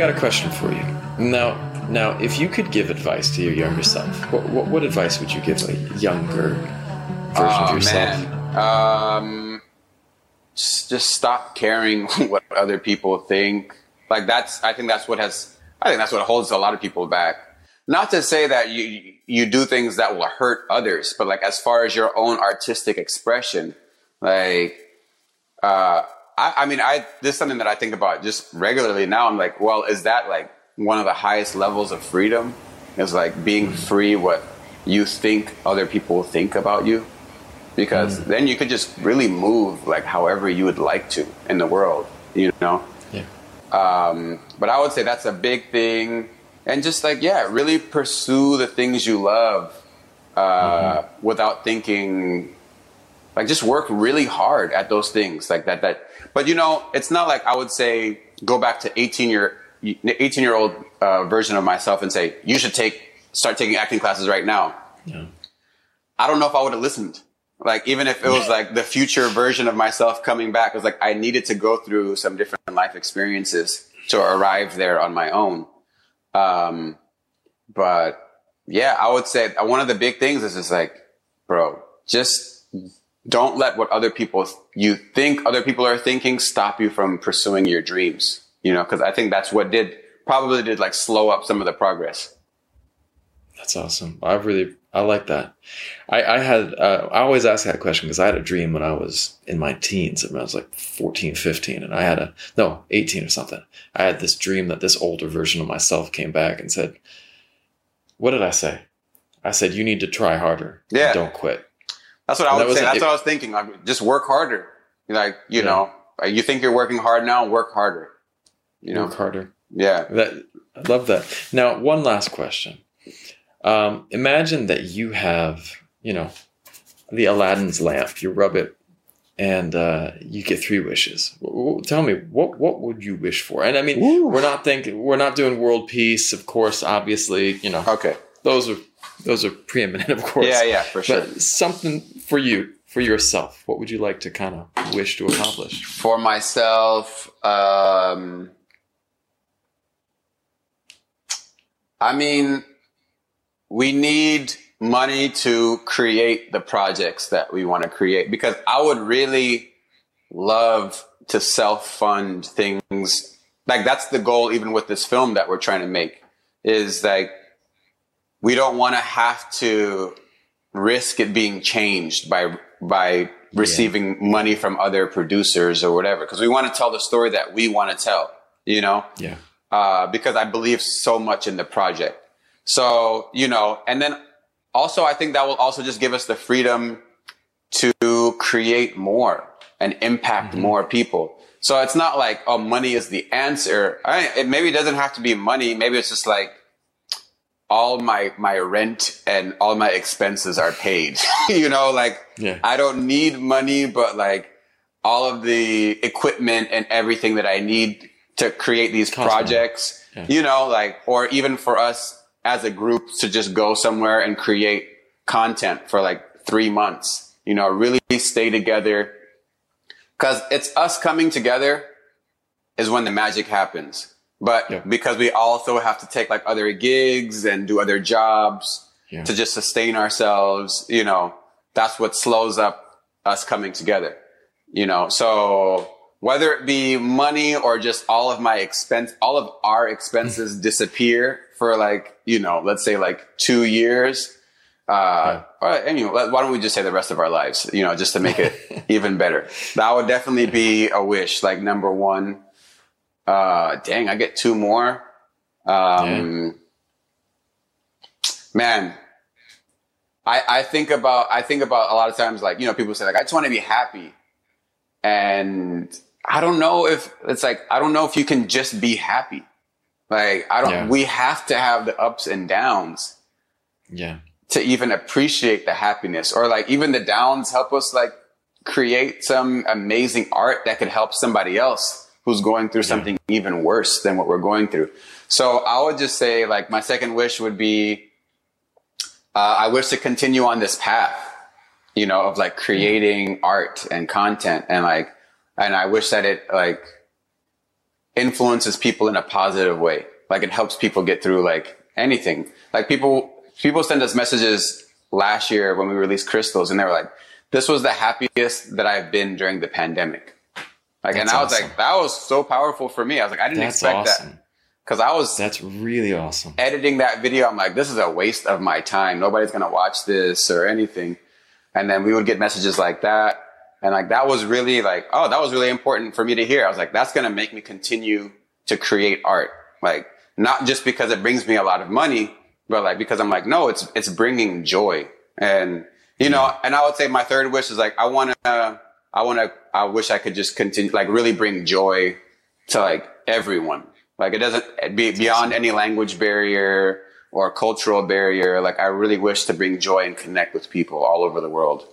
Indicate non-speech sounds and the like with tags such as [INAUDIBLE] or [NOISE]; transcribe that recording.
got a question for you. Now, now, if you could give advice to your younger self, what, what, what advice would you give a younger version of Oh, yourself? man. Um, just, just stop caring [LAUGHS] what other people think. Like that's, I think that's what has, I think that's what holds a lot of people back. Not to say that you, you do things that will hurt others, but like as far as your own artistic expression, like, uh, I, I mean, I, this is something that I think about just regularly now. I'm like, well, is that like one of the highest levels of freedom? Is like being free what you think other people think about you? Because then you could just really move like however you would like to in the world, you know? Yeah. Um, but I would say that's a big thing. And just like, yeah, really pursue the things you love uh, without thinking, like, just work really hard at those things. Like that, that. But you know, it's not like I would say, go back to 18 year, 18 year old uh, version of myself and say, you should take, start taking acting classes right now. Yeah. I don't know if I would have listened. Like, even if it was like the future version of myself coming back, it was like I needed to go through some different life experiences to arrive there on my own. Um, but yeah, I would say one of the big things is just like, bro, just don't let what other people you think other people are thinking stop you from pursuing your dreams. You know, because I think that's what did probably did like slow up some of the progress. That's awesome. I really I like that. I, I had uh, I always ask that question because I had a dream when I was in my teens, when I was like 14, 15, and I had a no 18 or something. I had this dream that this older version of myself came back and said, "What did I say?" I said, "You need to try harder. Yeah. don't quit." That's what I would that was say. That's it- what I was thinking. Like, just work harder. Like, you Yeah. know, like, you think you're working hard now, work harder. You know, Work harder. yeah. That I love that. Now, one last question. Um, imagine that you have, you know, the Aladdin's lamp. You rub it, and uh, you get three wishes. Tell me, what what would you wish for? And I mean, Woo. we're not thinking, we're not doing world peace, of course. Obviously, you know, Okay. those are those are preeminent, of course. Yeah, yeah, for sure. But something for you, for yourself. What would you like to kind of wish to accomplish? For myself, um, I mean, we need money to create the projects that we want to create because I would really love to self fund things. Like that's the goal, even with this film that we're trying to make is like, we don't want to have to risk it being changed by, by receiving money from other producers or whatever. Cause we want to tell the story that we want to tell, you know? Yeah. uh, because I believe so much in the project. So, you know, and then also I think that will also just give us the freedom to create more and impact more people. So it's not like, oh, money is the answer. I, it maybe doesn't have to be money. Maybe it's just like all my, my rent and all my expenses are paid, [LAUGHS] you know, like Yeah. I don't need money, but like all of the equipment and everything that I need to create these Cost projects, Yeah. you know, like, or even for us as a group to just go somewhere and create content for like three months, you know, really stay together. Cause it's us coming together is when the magic happens. But Yeah. because we also have to take like other gigs and do other jobs Yeah. to just sustain ourselves, you know, that's what slows up us coming together, you know. So whether it be money or just all of my expense, all of our expenses disappear for like, you know, let's say like two years. Uh, or, anyway, why don't we just say the rest of our lives, you know, just to make it [LAUGHS] even better. That would definitely be a wish, like number one. Uh, dang, I get two more. Um, man, I, I think about, I think about a lot of times, like, you know, people say like, I just want to be happy. And I don't know if it's like, I don't know if you can just be happy. Like, I don't, Yeah. we have to have the ups and downs Yeah. to even appreciate the happiness or like even the downs help us like create some amazing art that could help somebody else who's going through something even worse than what we're going through. So I would just say like my second wish would be, uh, I wish to continue on this path, you know, of like creating art and content and like, and I wish that it like, influences people in a positive way. Like it helps people get through like anything. Like people, people send us messages last year when we released crystals and they were like, this was the happiest that I've been during the pandemic. Like, That's and I was awesome. like, that was so powerful for me. I was like, I didn't That's expect awesome. that. Cause I was. That's really awesome. Editing that video. I'm like, this is a waste of my time. Nobody's going to watch this or anything. And then we would get messages like that. And like, that was really like, oh, that was really important for me to hear. I was like, that's going to make me continue to create art. Like, not just because it brings me a lot of money, but like, because I'm like, no, it's, it's bringing joy. And, you know, and I would say my third wish is like, I want to, I want to, I wish I could just continue, like really bring joy to like everyone. Like it doesn't eh, be beyond any language barrier or cultural barrier. Like I really wish to bring joy and connect with people all over the world.